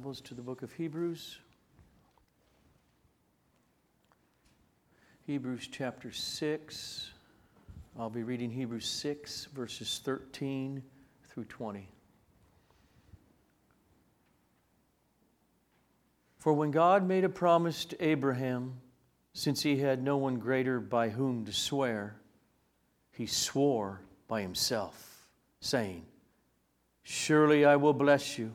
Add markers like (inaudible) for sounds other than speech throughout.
Bibles to the book of Hebrews. Hebrews chapter 6. I'll be reading Hebrews 6, verses 13 through 20. For when God made a promise to Abraham, since he had no one greater by whom to swear, he swore by himself, saying, Surely I will bless you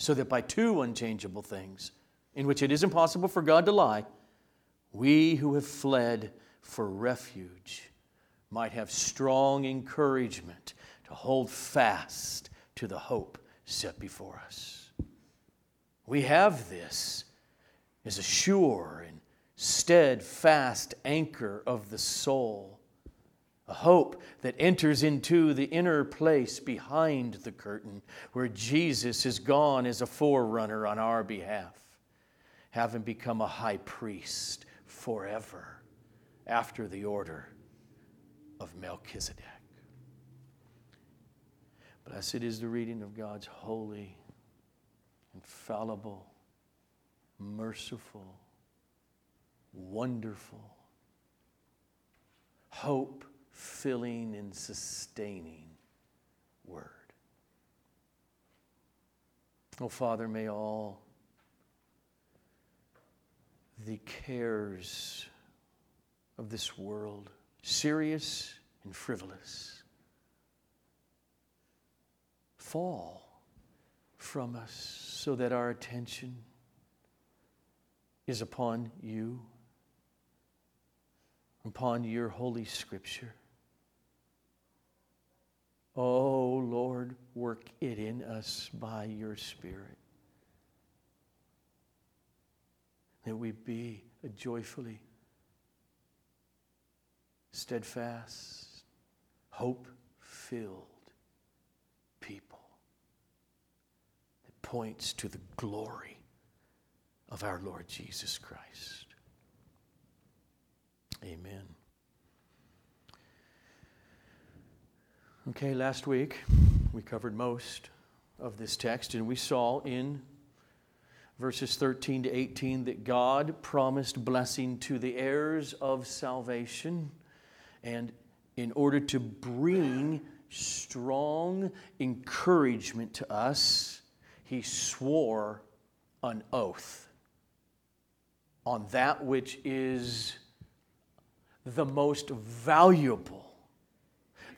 so that by two unchangeable things, in which it is impossible for God to lie, we who have fled for refuge might have strong encouragement to hold fast to the hope set before us. We have this as a sure and steadfast anchor of the soul, a hope that enters into the inner place behind the curtain where Jesus is gone as a forerunner on our behalf, having become a high priest forever after the order of Melchizedek. Blessed is the reading of God's holy, infallible, merciful, wonderful, hope filling and sustaining word. Oh, Father, may all the cares of this world, serious and frivolous, fall from us so that our attention is upon you, upon your holy scripture. Oh Lord, work it in us by your Spirit. That we be a joyfully steadfast, hope filled people that points to the glory of our Lord Jesus Christ. Amen. Okay, last week we covered most of this text, and we saw in verses 13 to 18 that God promised blessing to the heirs of salvation. And in order to bring strong encouragement to us, he swore an oath on that which is the most valuable,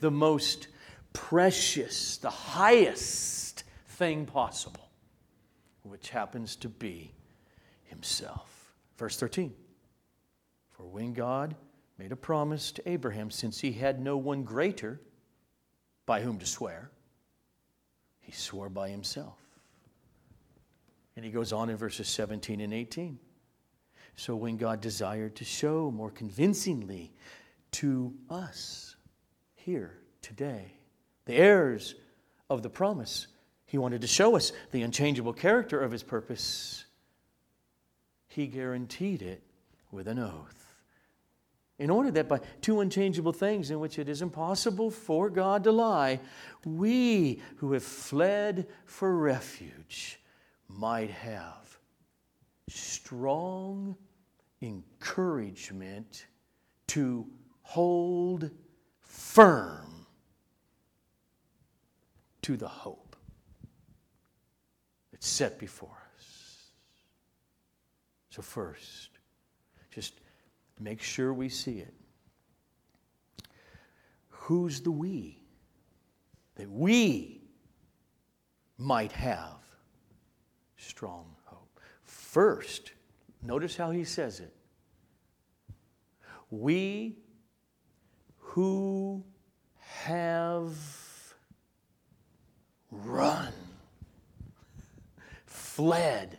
the most precious, the highest thing possible, which happens to be Himself. Verse 13 For when God made a promise to Abraham, since he had no one greater by whom to swear, he swore by himself. And he goes on in verses 17 and 18. So when God desired to show more convincingly to us here today, the heirs of the promise, he wanted to show us the unchangeable character of his purpose. He guaranteed it with an oath. In order that by two unchangeable things in which it is impossible for God to lie, we who have fled for refuge might have strong encouragement to hold firm to the hope that's set before us. So, first, just make sure we see it. Who's the we? That we might have strong hope. First, notice how he says it. We who have run, fled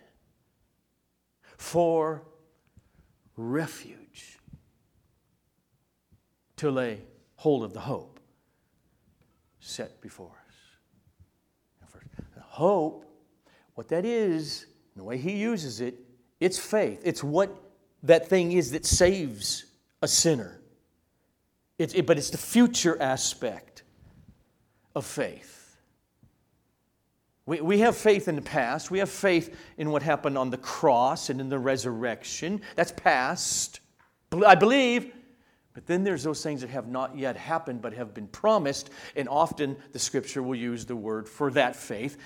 for refuge to lay hold of the hope set before us. Hope, what that is, the way he uses it, it's faith. It's what that thing is that saves a sinner. It, but it's the future aspect of faith. We, we have faith in the past. We have faith in what happened on the cross and in the resurrection. That's past. I believe. But then there's those things that have not yet happened but have been promised. And often the scripture will use the word for that faith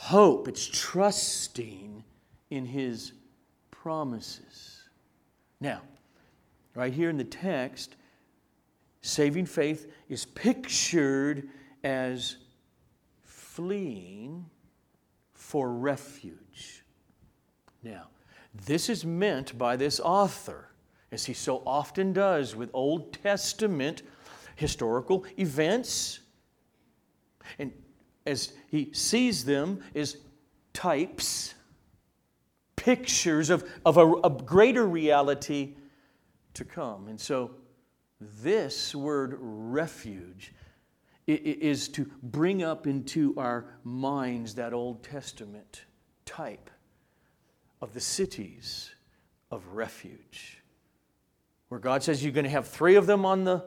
hope. It's trusting in his promises. Now, right here in the text, saving faith is pictured as fleeing for refuge. Now, this is meant by this author, as he so often does with Old Testament historical events. And as he sees them as types, pictures of, of a, a greater reality to come. And so, this word refuge is to bring up into our minds that Old Testament type of the cities of refuge. Where God says you're going to have three of them on the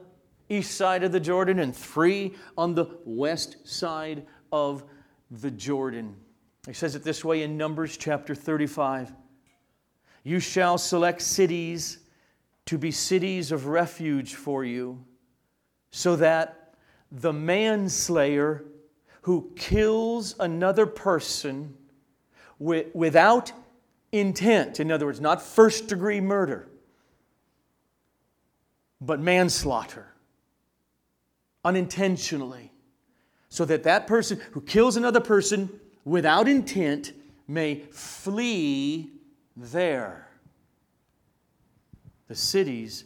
east side of the Jordan and three on the west side of the Jordan. He says it this way in Numbers chapter 35 You shall select cities to be cities of refuge for you, so that the manslayer who kills another person without intent, in other words, not first degree murder, but manslaughter, unintentionally, so that that person who kills another person without intent may flee there. The cities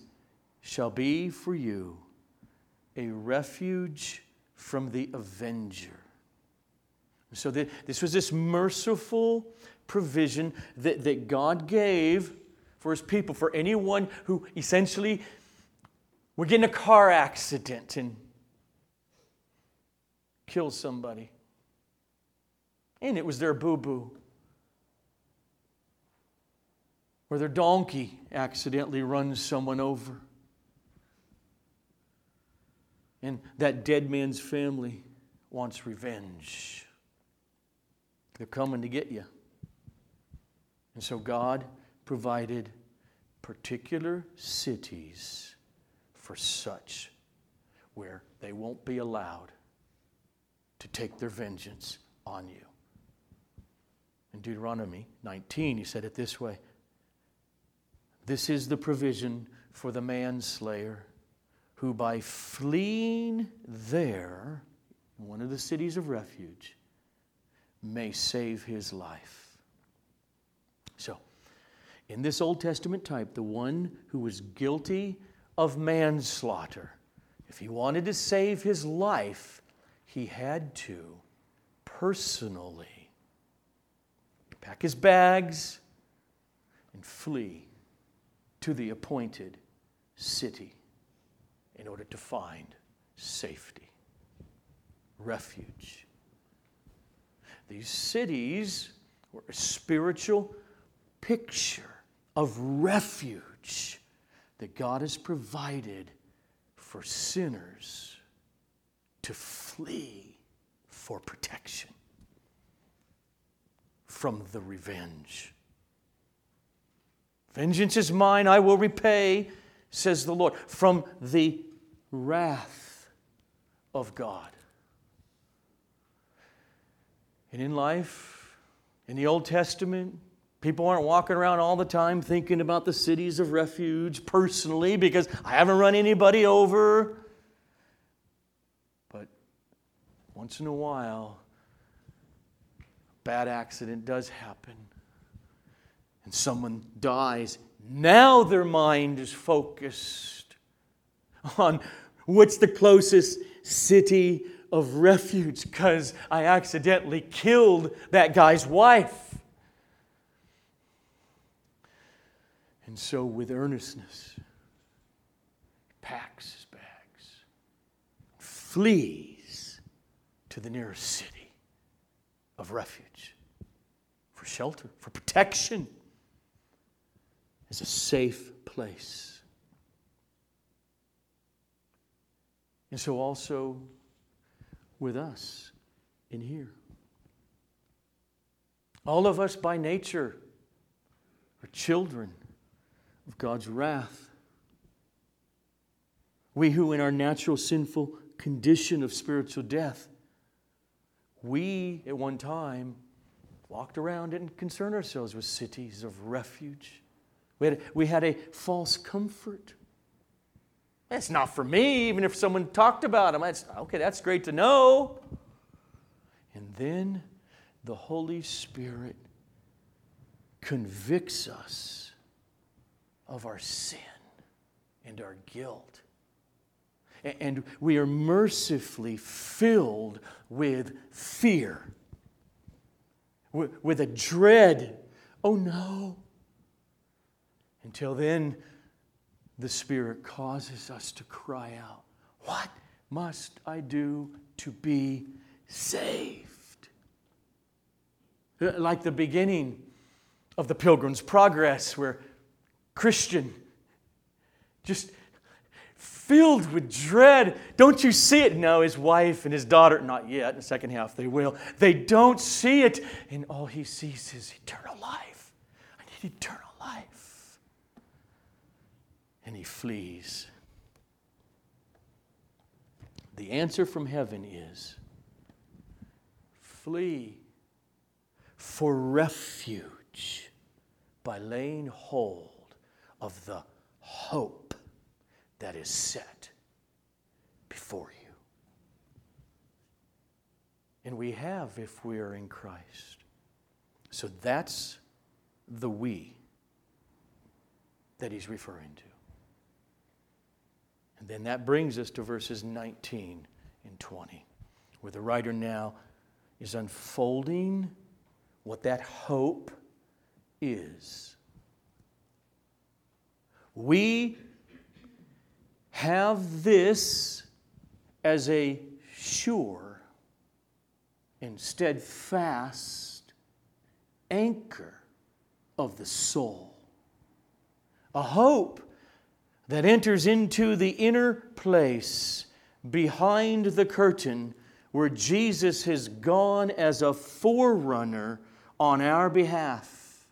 shall be for you a refuge from the avenger. So, this was this merciful provision that, that God gave for his people, for anyone who essentially would get in a car accident and kill somebody. And it was their boo boo. Or their donkey accidentally runs someone over. And that dead man's family wants revenge. They're coming to get you. And so God provided particular cities for such where they won't be allowed to take their vengeance on you. In Deuteronomy 19, he said it this way This is the provision for the manslayer who, by fleeing there, one of the cities of refuge, may save his life. So, in this Old Testament type, the one who was guilty of manslaughter, if he wanted to save his life, he had to personally pack his bags, and flee to the appointed city in order to find safety, refuge. These cities were a spiritual picture of refuge that God has provided for sinners to flee for protection from the revenge. Vengeance is mine, I will repay, says the Lord, from the wrath of God. And in life, in the Old Testament, people aren't walking around all the time thinking about the cities of refuge personally because I haven't run anybody over. But once in a while, a bad accident does happen and someone dies, now their mind is focused (laughs) on what's the closest city of refuge because I accidentally killed that guy's wife. And so, with earnestness, packs his bags, flees to the nearest city of refuge for shelter, for protection, as a safe place. And so, also with us in here. All of us by nature are children of God's wrath. We who, in our natural sinful condition of spiritual death, we at one time walked around, didn't concern ourselves with cities of refuge. We had, we had a false comfort. It's not for me, even if someone talked about them. That's, okay, that's great to know. And then the Holy Spirit convicts us of our sin and our guilt. And we are mercifully filled with fear, with a dread. Oh no. Until then, the Spirit causes us to cry out, What must I do to be saved? Like the beginning of the Pilgrim's Progress, where Christian, just filled with dread. Don't you see it? No, his wife and his daughter, not yet. In the second half, they will. They don't see it. And all he sees is eternal life. I need eternal. And he flees. The answer from heaven is flee for refuge by laying hold of the hope that is set before you. And we have if we are in Christ. So that's the we that he's referring to. And then that brings us to verses 19 and 20, where the writer now is unfolding what that hope is. We have this as a sure and steadfast anchor of the soul, a hope that enters into the inner place behind the curtain where Jesus has gone as a forerunner on our behalf,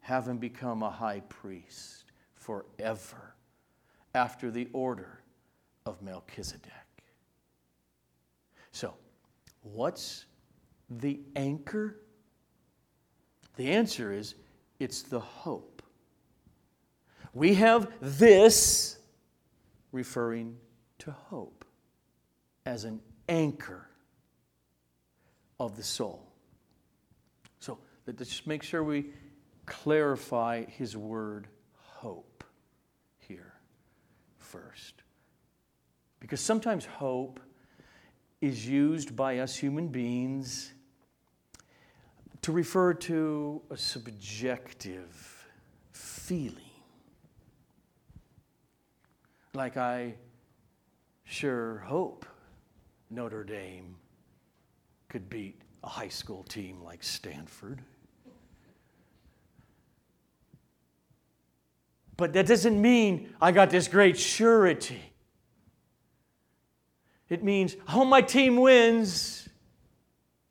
having become a high priest forever after the order of Melchizedek. So, what's the anchor? The answer is it's the hope. We have this referring to hope as an anchor of the soul. So let's just make sure we clarify his word hope here first. Because sometimes hope is used by us human beings to refer to a subjective feeling. Like, I sure hope Notre Dame could beat a high school team like Stanford. But that doesn't mean I got this great surety. It means, hope my team wins.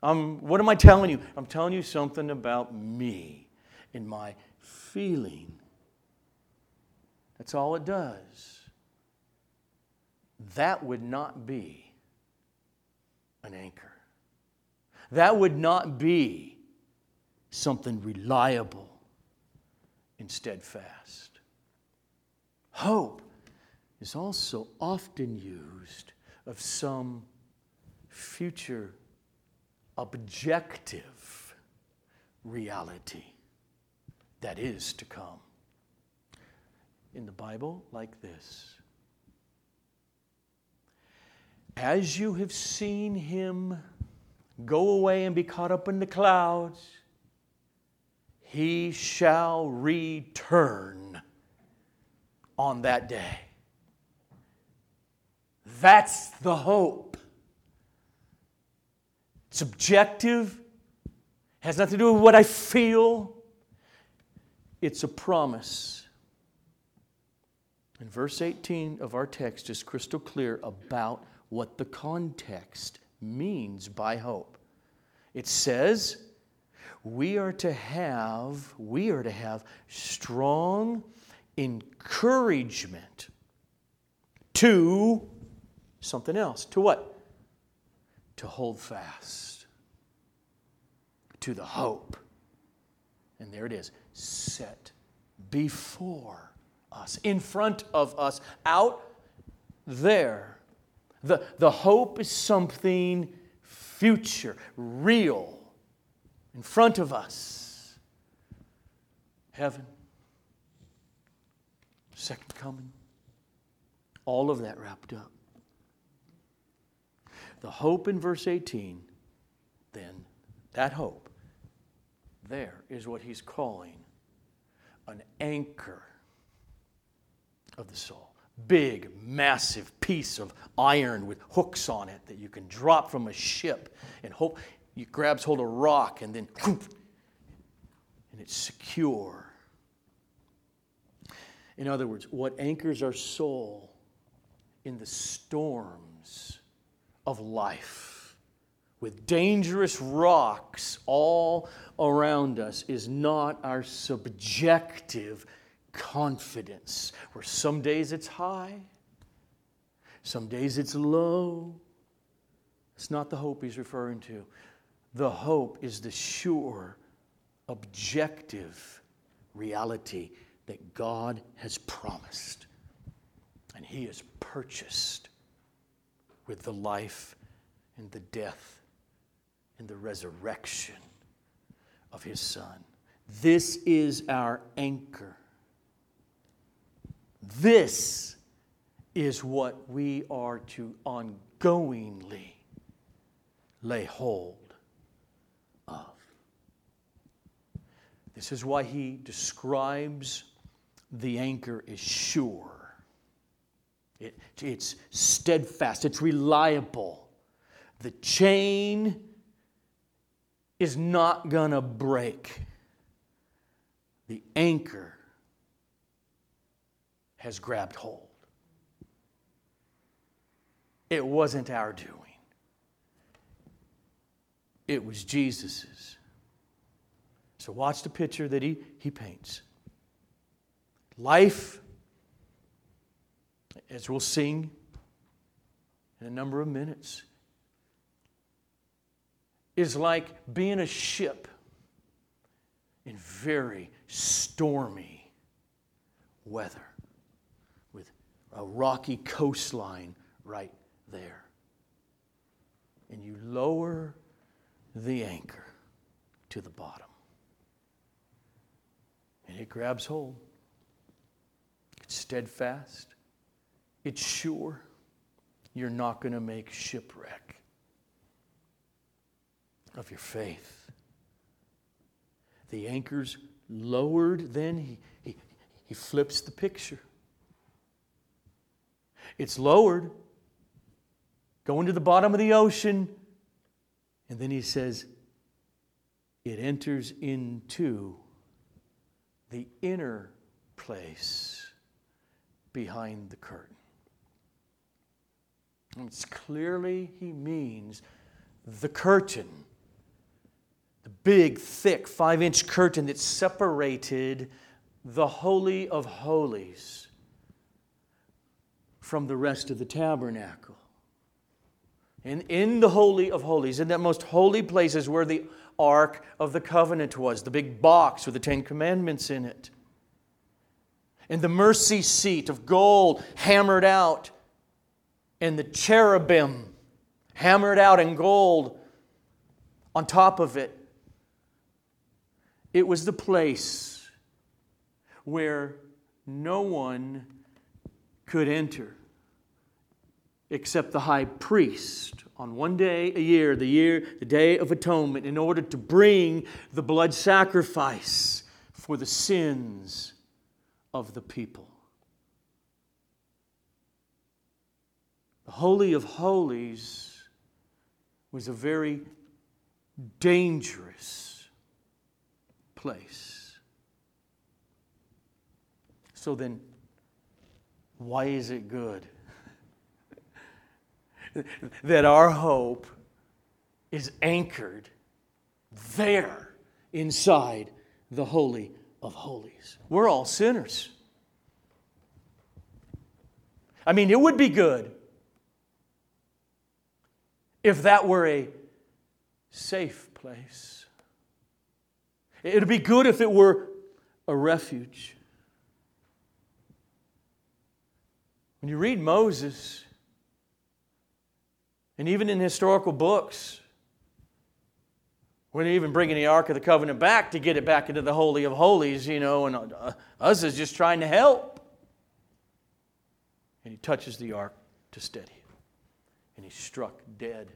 Um, what am I telling you? I'm telling you something about me and my feeling. That's all it does. That would not be an anchor. That would not be something reliable and steadfast. Hope is also often used of some future objective reality that is to come. In the Bible, like this as you have seen him go away and be caught up in the clouds, he shall return on that day. That's the hope. Subjective, has nothing to do with what I feel. It's a promise. And verse 18 of our text is crystal clear about what the context means by hope. It says, we are to have we are to have strong encouragement to something else. To what? To hold fast to the hope. And there it is set before us in front of us out there the, the hope is something future real in front of us. Heaven, second coming, all of that wrapped up. The hope in verse 18, then, that hope, there is what he's calling an anchor of the soul. Big, massive piece of iron with hooks on it that you can drop from a ship and hope he grabs hold of a rock and then and it's secure. In other words, what anchors our soul in the storms of life with dangerous rocks all around us is not our subjective confidence, where some days it's high, some days it's low. It's not the hope he's referring to. The hope is the sure, objective reality that God has promised and He has purchased with the life and the death and the resurrection of His Son. This is our anchor. This is what we are to ongoingly lay hold of. This is why he describes the anchor is sure. It, it's steadfast, it's reliable. The chain is not going to break. The anchor has grabbed hold. It wasn't our doing, it was Jesus's. So watch the picture that he, he paints. Life, as we'll sing in a number of minutes, is like being a ship in very stormy weather a rocky coastline right there. And you lower the anchor to the bottom and it grabs hold. It's steadfast, it's sure. You're not going to make shipwreck of your faith. The anchor's lowered, then he, he, he flips the picture. It's lowered, going to the bottom of the ocean, and then he says, it enters into the inner place behind the curtain. And it's clearly he means the curtain, the big, thick, five inch curtain that separated the Holy of Holies from the rest of the tabernacle. And in the Holy of Holies, in that most holy place, is where the Ark of the Covenant was, the big box with the Ten Commandments in it. And the mercy seat of gold hammered out, and the cherubim hammered out in gold on top of it. It was the place where no one could enter except the high priest on one day a year, the year, the day of atonement, in order to bring the blood sacrifice for the sins of the people. The Holy of Holies was a very dangerous place. So then, why is it good? That our hope is anchored there inside the Holy of Holies. We're all sinners. I mean, it would be good if that were a safe place. It would be good if it were a refuge. When you read Moses, and even in historical books, when they even bringing the Ark of the Covenant back to get it back into the Holy of Holies, you know, and uh, Uzzah is just trying to help. And he touches the Ark to steady him, and he's struck dead.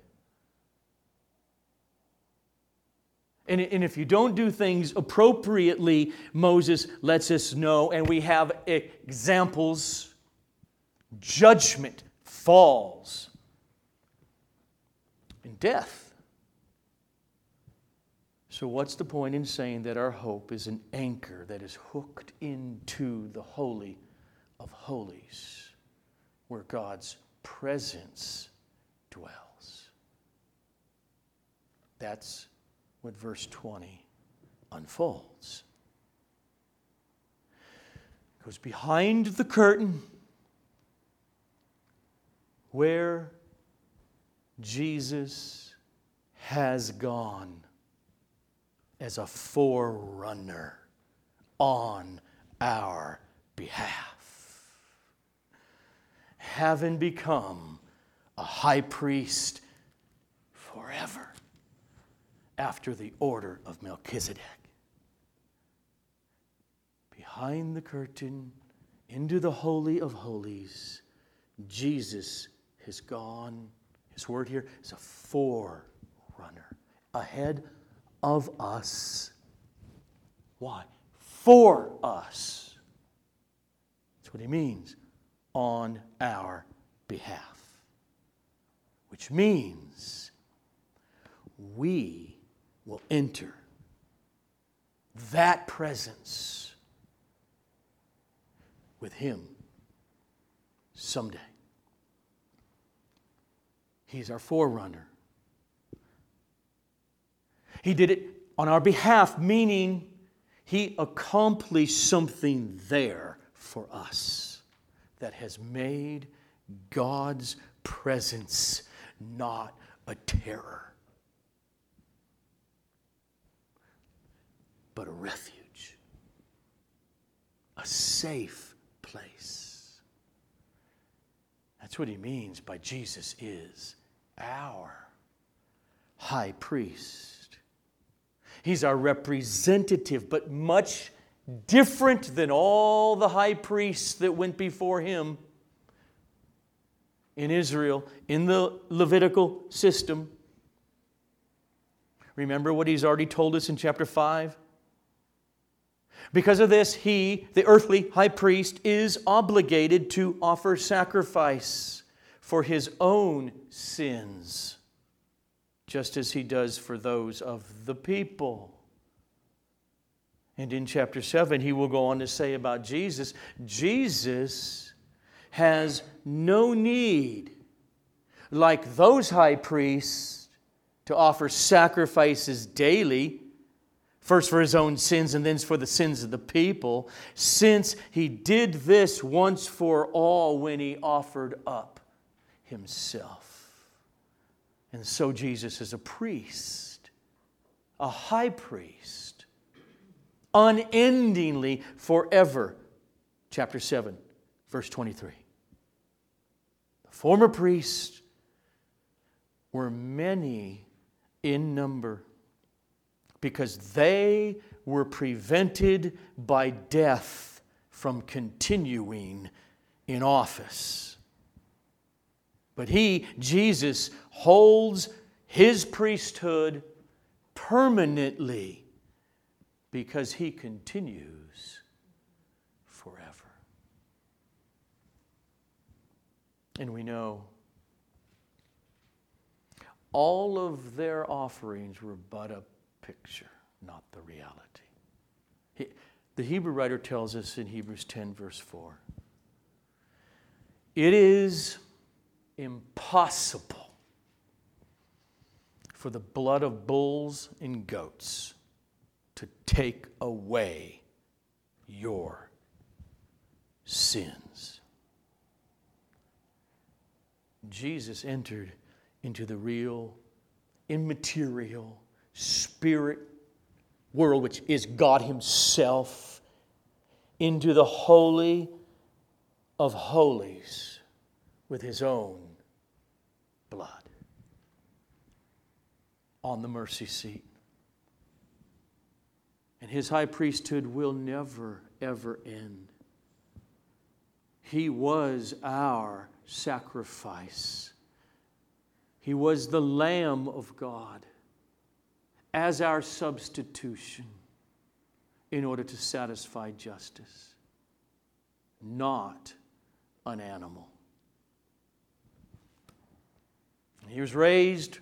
And, and if you don't do things appropriately, Moses lets us know, and we have examples. Judgment falls in death. So, what's the point in saying that our hope is an anchor that is hooked into the Holy of Holies, where God's presence dwells? That's what verse 20 unfolds. Goes behind the curtain where Jesus has gone as a forerunner on our behalf, having become a high priest forever after the order of Melchizedek. Behind the curtain, into the Holy of Holies, Jesus has gone his word here is a forerunner ahead of us. Why? For us. That's what he means. On our behalf. Which means we will enter that presence with him someday. He's our forerunner. He did it on our behalf, meaning He accomplished something there for us that has made God's presence not a terror, but a refuge, a safe place. That's what he means by Jesus is our high priest. He's our representative, but much different than all the high priests that went before him in Israel, in the Levitical system. Remember what he's already told us in chapter 5? Because of this, he, the earthly high priest, is obligated to offer sacrifice for his own sins, just as he does for those of the people. And in chapter 7, he will go on to say about Jesus Jesus has no need, like those high priests, to offer sacrifices daily, first for his own sins and then for the sins of the people, since he did this once for all when he offered up himself. And so Jesus is a priest, a high priest, unendingly forever. Chapter 7, verse 23. The former priests were many in number because they were prevented by death from continuing in office. But he, Jesus, holds his priesthood permanently because he continues forever. And we know all of their offerings were but a picture, not the reality. He, the Hebrew writer tells us in Hebrews 10, verse 4 it is impossible for the blood of bulls and goats to take away your sins. Jesus entered into the real, immaterial, spirit world, which is God Himself, into the holy of holies with His own blood on the mercy seat. And His high priesthood will never, ever end. He was our sacrifice. He was the Lamb of God as our substitution in order to satisfy justice, not an animal. He was raised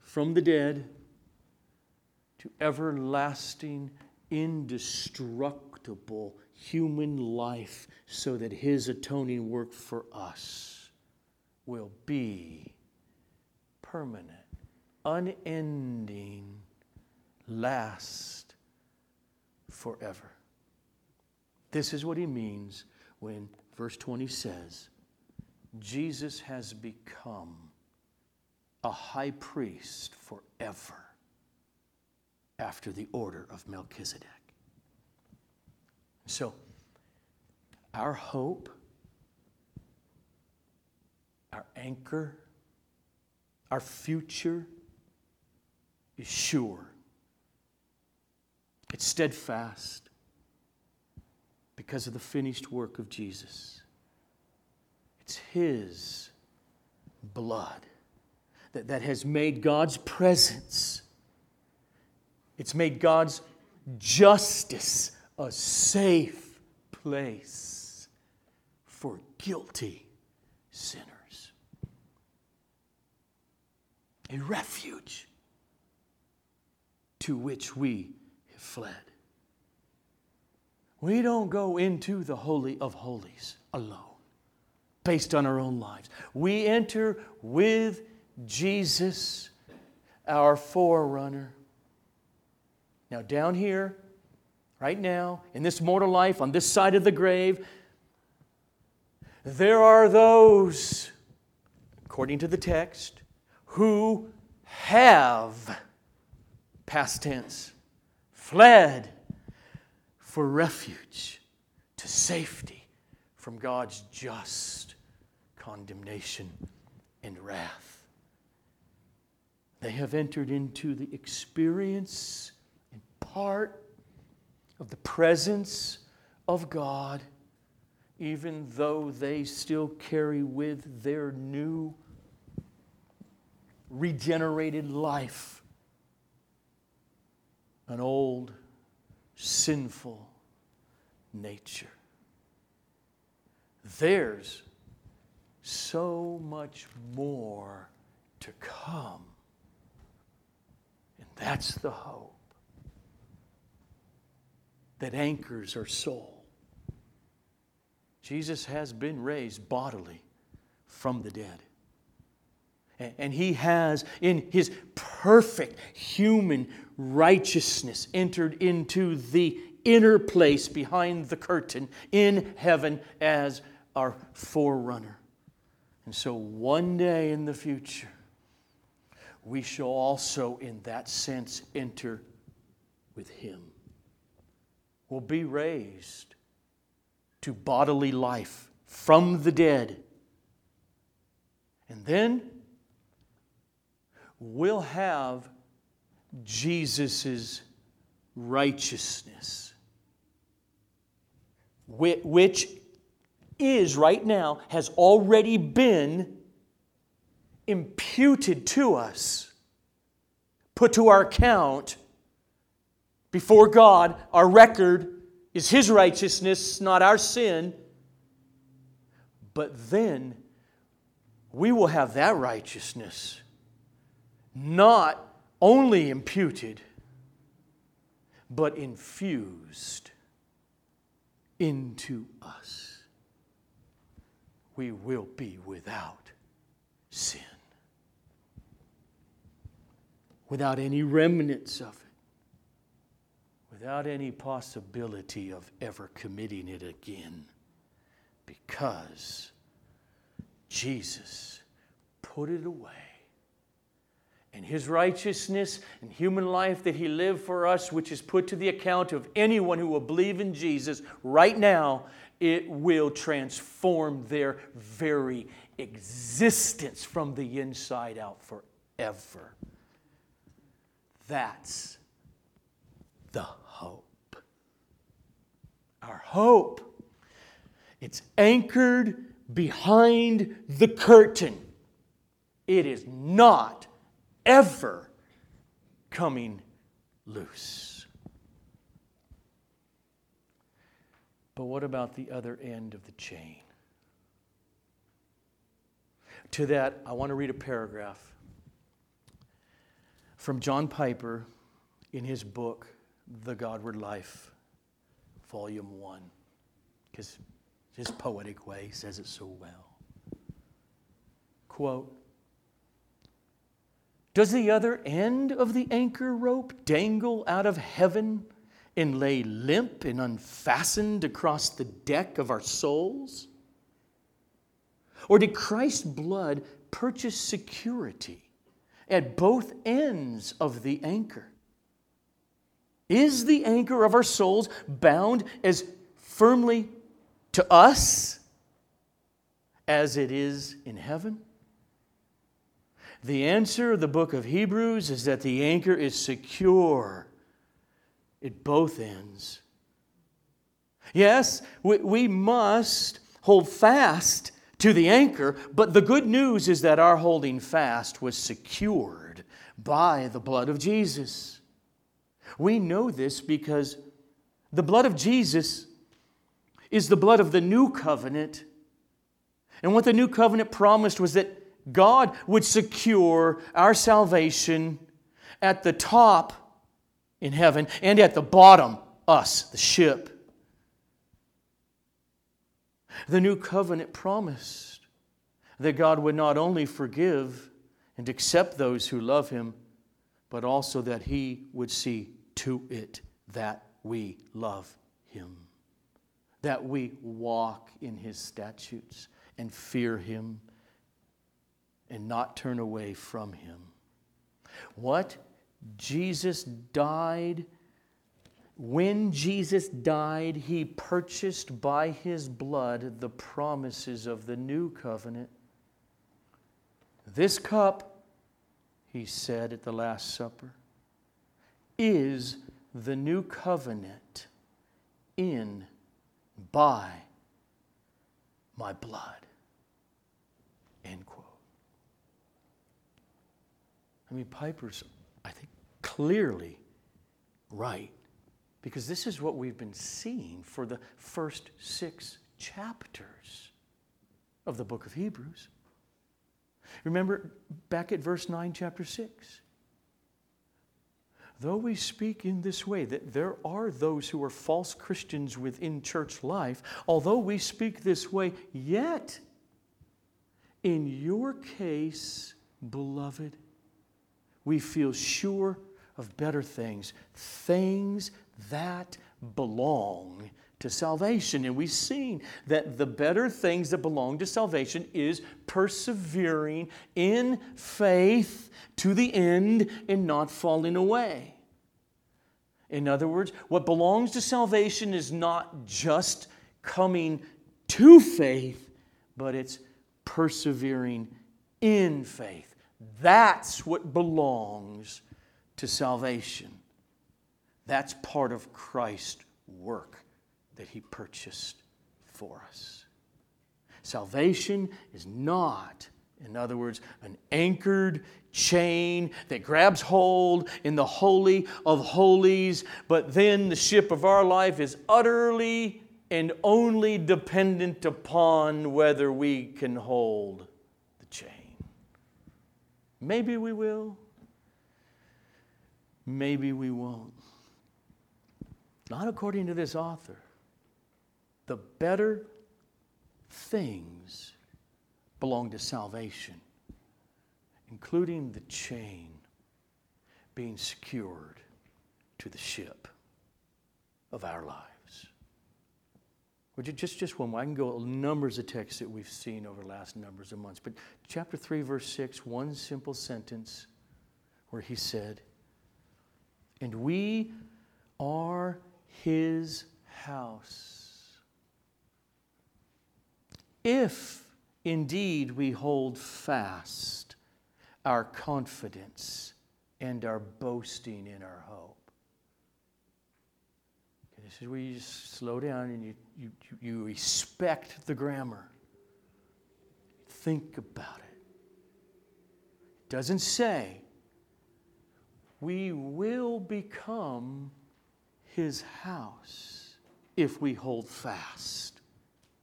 from the dead to everlasting, indestructible human life so that his atoning work for us will be permanent, unending, last forever. This is what he means when verse 20 says, Jesus has become a high priest forever after the order of Melchizedek. So, our hope, our anchor, our future is sure. It's steadfast because of the finished work of Jesus. It's His blood that, that has made God's presence, it's made God's justice a safe place for guilty sinners. a refuge to which we have fled. We don't go into the Holy of Holies alone, based on our own lives. We enter with Jesus, our forerunner. Now, down here, right now, in this mortal life, on this side of the grave, there are those, according to the text, who have, past tense, fled for refuge to safety from God's just condemnation and wrath. They have entered into the experience and part of the presence of God, even though they still carry with their new regenerated life. An old, sinful nature. There's so much more to come. That's the hope that anchors our soul. Jesus has been raised bodily from the dead. And he has, in his perfect human righteousness, entered into the inner place behind the curtain in heaven as our forerunner. And so one day in the future, we shall also, in that sense, enter with him. We'll be raised to bodily life from the dead. And then we'll have Jesus' righteousness, which is right now, has already been imputed to us, put to our account before God. Our record is His righteousness, not our sin. But then we will have that righteousness not only imputed, but infused into us. We will be without sin, without any remnants of it, without any possibility of ever committing it again, because Jesus put it away and his righteousness and human life that he lived for us, which is put to the account of anyone who will believe in Jesus right now, it will transform their very existence from the inside out forever. That's the hope. Our hope. It's anchored behind the curtain. It is not ever coming loose. But what about the other end of the chain? To that, I want to read a paragraph from John Piper in his book, The Godward Life, Volume 1, because his poetic way says it so well. Quote does the other end of the anchor rope dangle out of heaven and lay limp and unfastened across the deck of our souls? Or did Christ's blood purchase security at both ends of the anchor? Is the anchor of our souls bound as firmly to us as it is in heaven? The answer of the book of Hebrews is that the anchor is secure at both ends. Yes, we, we must hold fast to the anchor, but the good news is that our holding fast was secured by the blood of Jesus. We know this because the blood of Jesus is the blood of the new covenant. And what the new covenant promised was that God would secure our salvation at the top in heaven and at the bottom, us, the ship. The new covenant promised that God would not only forgive and accept those who love Him, but also that He would see to it that we love Him, that we walk in His statutes and fear Him and not turn away from Him. What Jesus died, when Jesus died, He purchased by His blood the promises of the new covenant. This cup, He said at the Last Supper, is the new covenant in by my blood. End quote. I mean, Piper's, I think, clearly right because this is what we've been seeing for the first six chapters of the book of Hebrews. Remember back at verse 9, chapter 6. Though we speak in this way, that there are those who are false Christians within church life, although we speak this way, yet in your case, beloved, we feel sure of better things, things that belong to salvation. And we've seen that the better things that belong to salvation is persevering in faith to the end and not falling away. In other words, what belongs to salvation is not just coming to faith, but it's persevering in faith. That's what belongs to salvation. That's part of Christ's work that he purchased for us. Salvation is not In other words, an anchored chain that grabs hold in the Holy of Holies, but then the ship of our life is utterly and only dependent upon whether we can hold the chain. Maybe we will, maybe we won't. Not according to this author. The better things belong to salvation, including the chain being secured to the ship of our lives. Would you just, just one more? I can go numbers of texts that we've seen over the last numbers of months. But chapter 3, verse 6, one simple sentence where he said, And we are his house. If indeed we hold fast our confidence and our boasting in our hope. This is where you just slow down and you, you, you respect the grammar. Think about it. It doesn't say we will become his house if we hold fast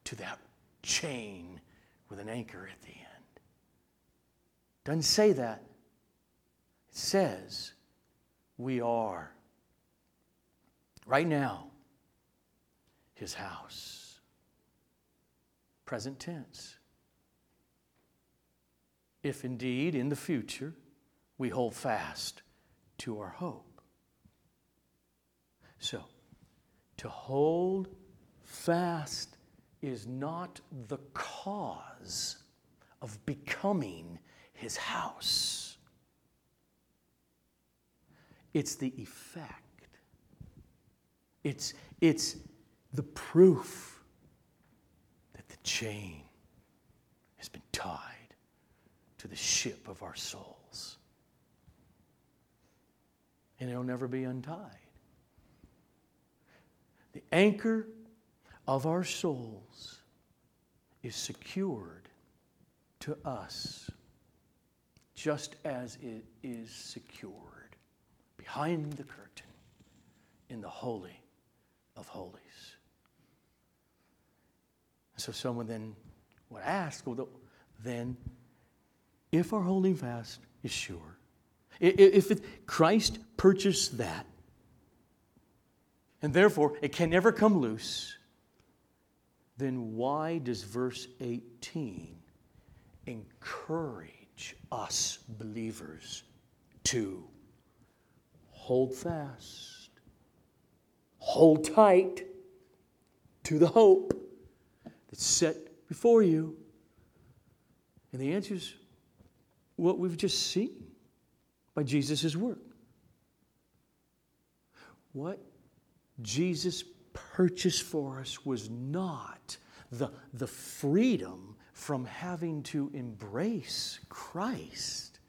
to that chain with an anchor at the end. Doesn't say that. It says we are right now his house. Present tense. If indeed in the future we hold fast to our hope. So, to hold fast is not the cause of becoming his house, it's the effect. It's, it's the proof that the chain has been tied to the ship of our souls. And it'll never be untied. The anchor of our souls is secured to us just as it is secured behind the curtain in the Holy of Holies. So someone then would ask, well, then, if our holding fast is sure, if Christ purchased that, and therefore it can never come loose, then why does verse 18 encourage us believers to hold fast, hold tight to the hope that's set before you? And the answer is what we've just seen by Jesus' work. What Jesus purchased for us was not the, the freedom from having to embrace Christ.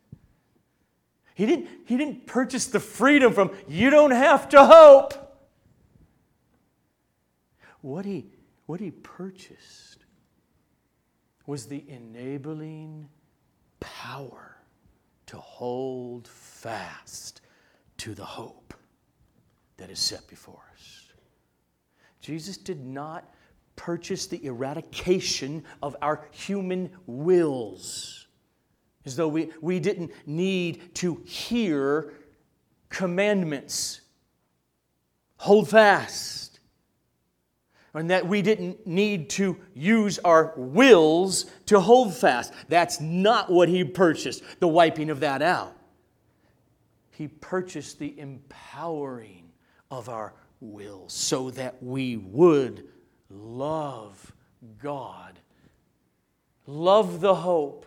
He didn't, he didn't purchase the freedom from, you don't have to hope. What he, what he purchased was the enabling power to hold fast to the hope that is set before us. Jesus did not purchase the eradication of our human wills, as though we, we didn't need to hear commandments. Hold fast. And that we didn't need to use our wills to hold fast. That's not what he purchased, the wiping of that out. He purchased the empowering of our will so that we would love God, love the hope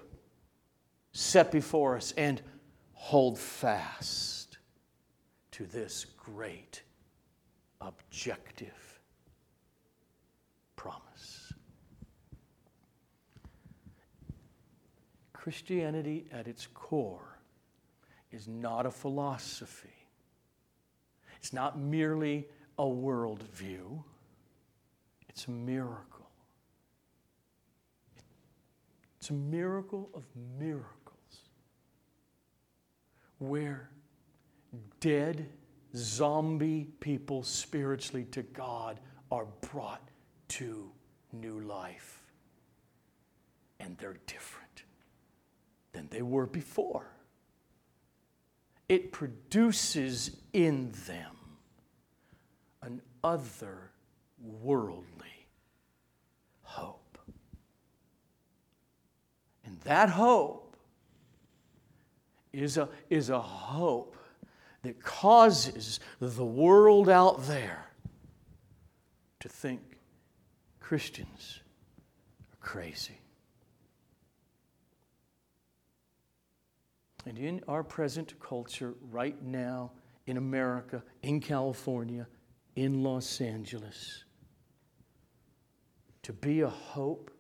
set before us, and hold fast to this great objective promise. Christianity at its core is not a philosophy. It's not merely a worldview, it's a miracle. It's a miracle of miracles where dead zombie people spiritually to God are brought to new life. And they're different than they were before. It produces in them otherworldly hope. And that hope is a, is a hope that causes the world out there to think Christians are crazy. And in our present culture, right now, in America, in California, in Los Angeles, to be a hope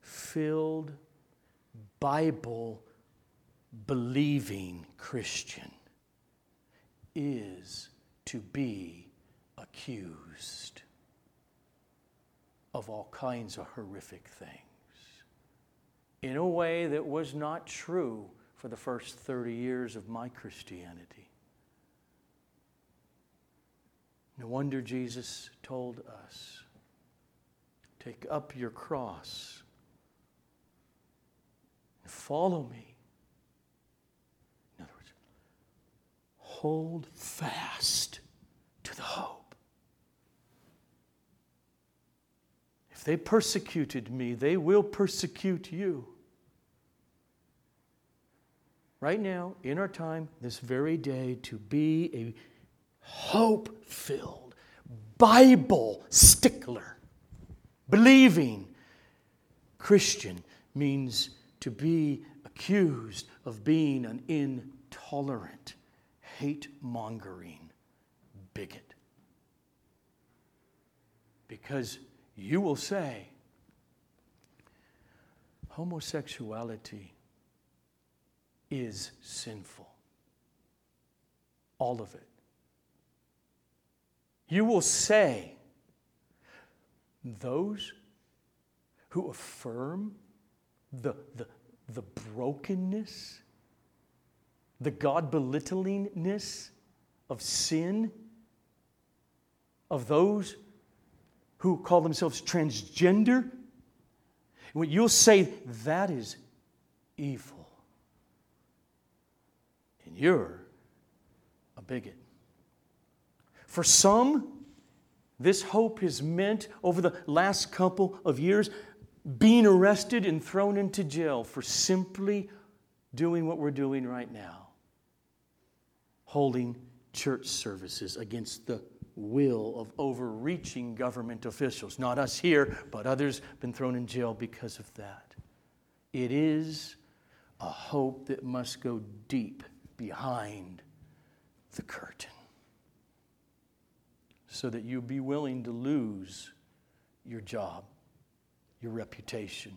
filled, Bible believing Christian is to be accused of all kinds of horrific things in a way that was not true for the first 30 years of my Christianity. No wonder Jesus told us take up your cross and follow me. In other words, hold fast to the hope. If they persecuted me, they will persecute you right now, in our time, this very day, to be a hope filled, Bible stickler, believing Christian means to be accused of being an intolerant, hate mongering bigot. Because you will say, homosexuality is sinful. All of it. You will say, those who affirm the, the, the brokenness, the God belittlingness of sin, of those who call themselves transgender, you'll say that is evil and you're a bigot. For some, this hope has meant over the last couple of years being arrested and thrown into jail for simply doing what we're doing right now holding church services against the will of overreaching government officials. Not us here, but others been thrown in jail because of that. It is a hope that must go deep behind the curtain so that you be willing to lose your job, your reputation,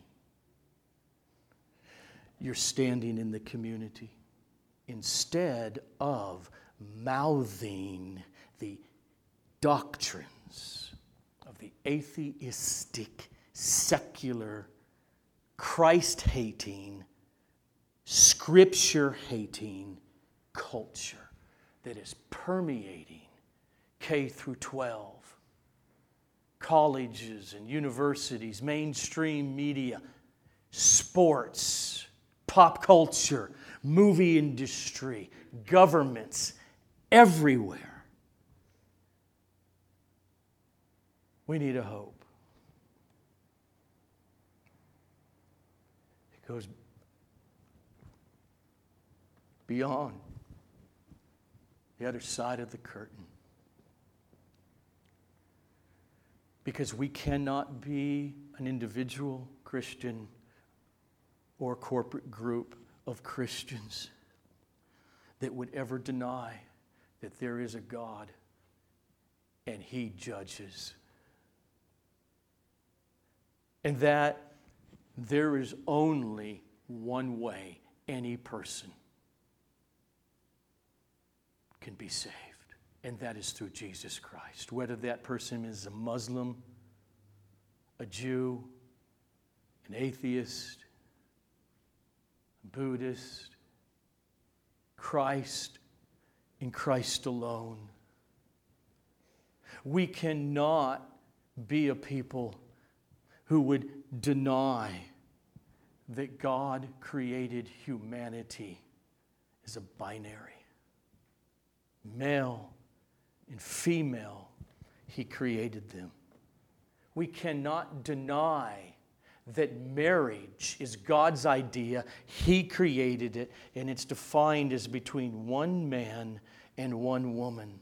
your standing in the community, instead of mouthing the doctrines of the atheistic, secular, Christ hating, scripture hating culture that is permeating K through 12, colleges and universities, mainstream media, sports, pop culture, movie industry, governments, everywhere. We need a hope. It goes beyond the other side of the curtain. Because we cannot be an individual Christian or corporate group of Christians that would ever deny that there is a God and He judges. And that there is only one way any person can be saved, and that is through Jesus Christ. Whether that person is a Muslim, a Jew, an atheist, a Buddhist, Christ in Christ alone. We cannot be a people who would deny that God created humanity as a binary. Male and female, He created them. We cannot deny that marriage is God's idea. He created it, and it's defined as between one man and one woman.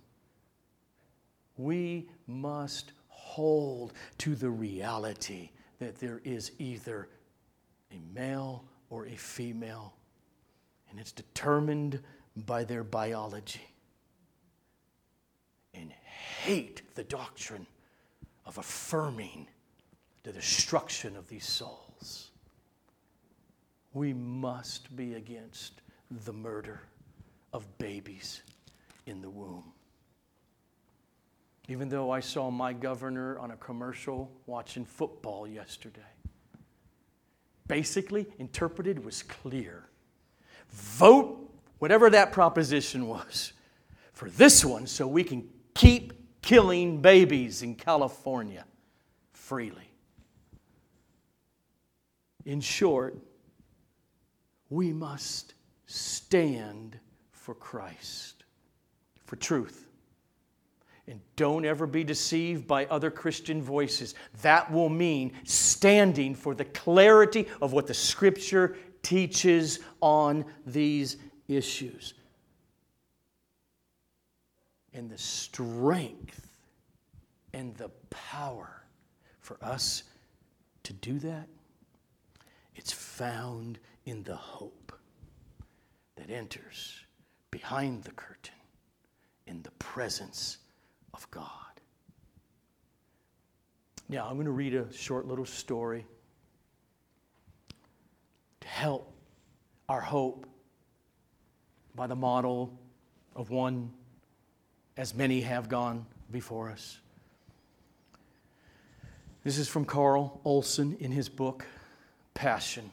We must hold to the reality that there is either a male or a female, and it's determined by their biology. Hate the doctrine of affirming the destruction of these souls. We must be against the murder of babies in the womb. Even though I saw my governor on a commercial watching football yesterday, basically interpreted was clear. Vote whatever that proposition was for this one so we can keep killing babies in California freely. In short, we must stand for Christ, for truth. And don't ever be deceived by other Christian voices. That will mean standing for the clarity of what the Scripture teaches on these issues. And the strength and the power for us to do that, it's found in the hope that enters behind the curtain in the presence of God. Now, I'm going to read a short little story to help our hope by the model of one as many have gone before us. This is from Karl Olsson in his book, Passion.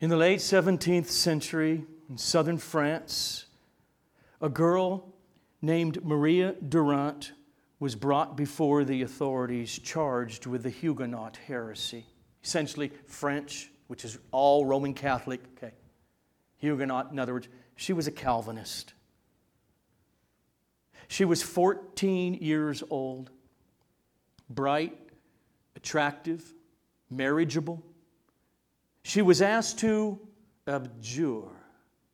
In the late 17th century in southern France, a girl named Maria Durand was brought before the authorities charged with the Huguenot heresy. Essentially, French, which is all Roman Catholic, okay. Huguenot, in other words, she was a Calvinist. She was 14 years old, bright, attractive, marriageable. She was asked to abjure,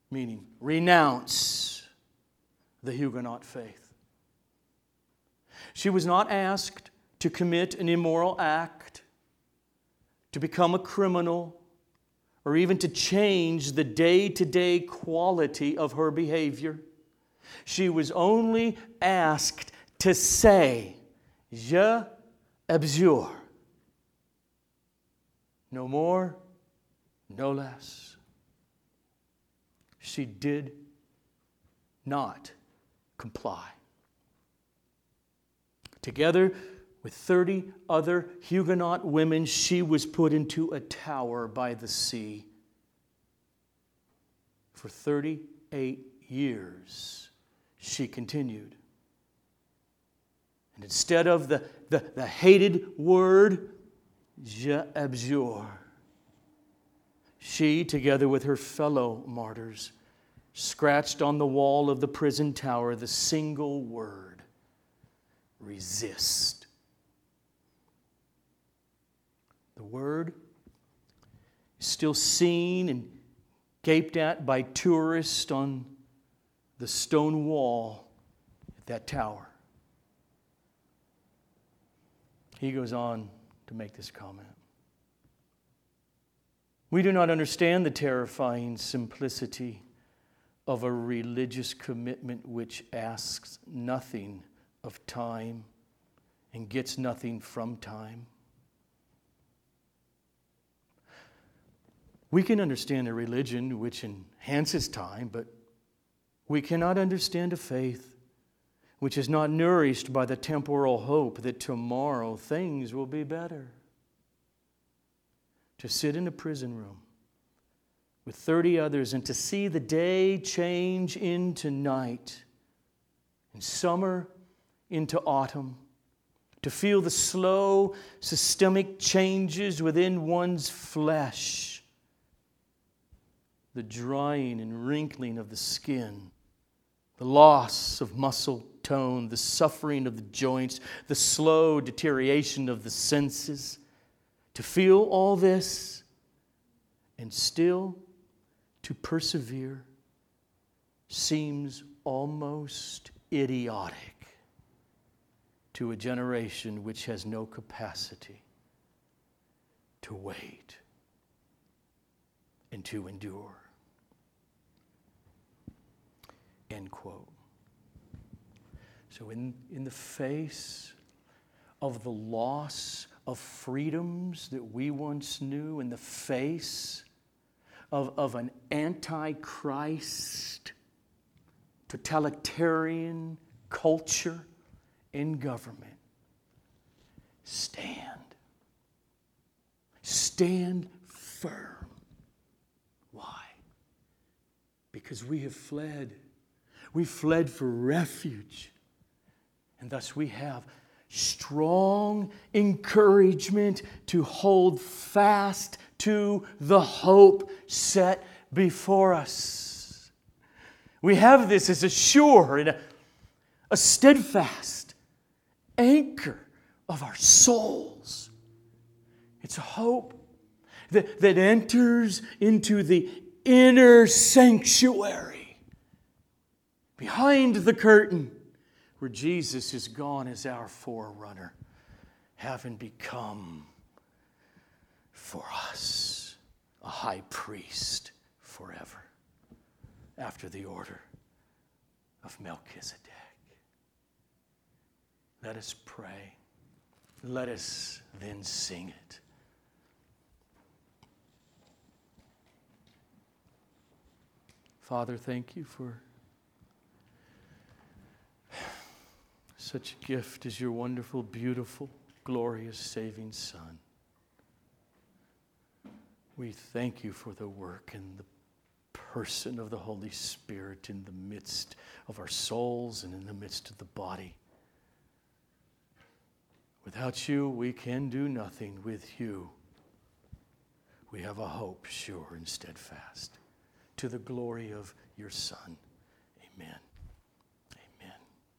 meaning renounce the Huguenot faith. She was not asked to commit an immoral act, to become a criminal, or even to change the day to day quality of her behavior. She was only asked to say, Je abjure. No more, no less. She did not comply. Together with 30 other Huguenot women, she was put into a tower by the sea. For 38 years, she continued. And instead of the, the, the hated word, je abjure, she, together with her fellow martyrs, scratched on the wall of the prison tower the single word resist. The word is still seen and gaped at by tourists on the stone wall at that tower. He goes on to make this comment. We do not understand the terrifying simplicity of a religious commitment which asks nothing of time and gets nothing from time. We can understand a religion which enhances time, but we cannot understand a faith which is not nourished by the temporal hope that tomorrow things will be better. to sit in a prison room with 30 others and to see the day change into night and summer into autumn, to feel the slow systemic changes within one's flesh, the drying and wrinkling of the skin, the loss of muscle tone, the suffering of the joints, the slow deterioration of the senses, to feel all this and still to persevere seems almost idiotic to a generation which has no capacity to wait and to endure. End quote. So, in, in the face of the loss of freedoms that we once knew, in the face of, of an antichrist, totalitarian culture in government. Stand. Stand firm. Why? Because we have fled. We fled for refuge. And thus we have strong encouragement to hold fast to the hope set before us. We have this as a sure and a, a steadfast anchor of our souls. It's a hope that, that enters into the inner sanctuary behind the curtain where Jesus is gone as our forerunner, having become for us a high priest forever after the order of Melchizedek. Let us pray. Let us then sing it. Father, thank you for such a gift as your wonderful, beautiful, glorious, saving Son. We thank you for the work and the person of the Holy Spirit in the midst of our souls and in the midst of the body. Without you, we can do nothing. With you, we have a hope sure and steadfast to the glory of your Son. Amen.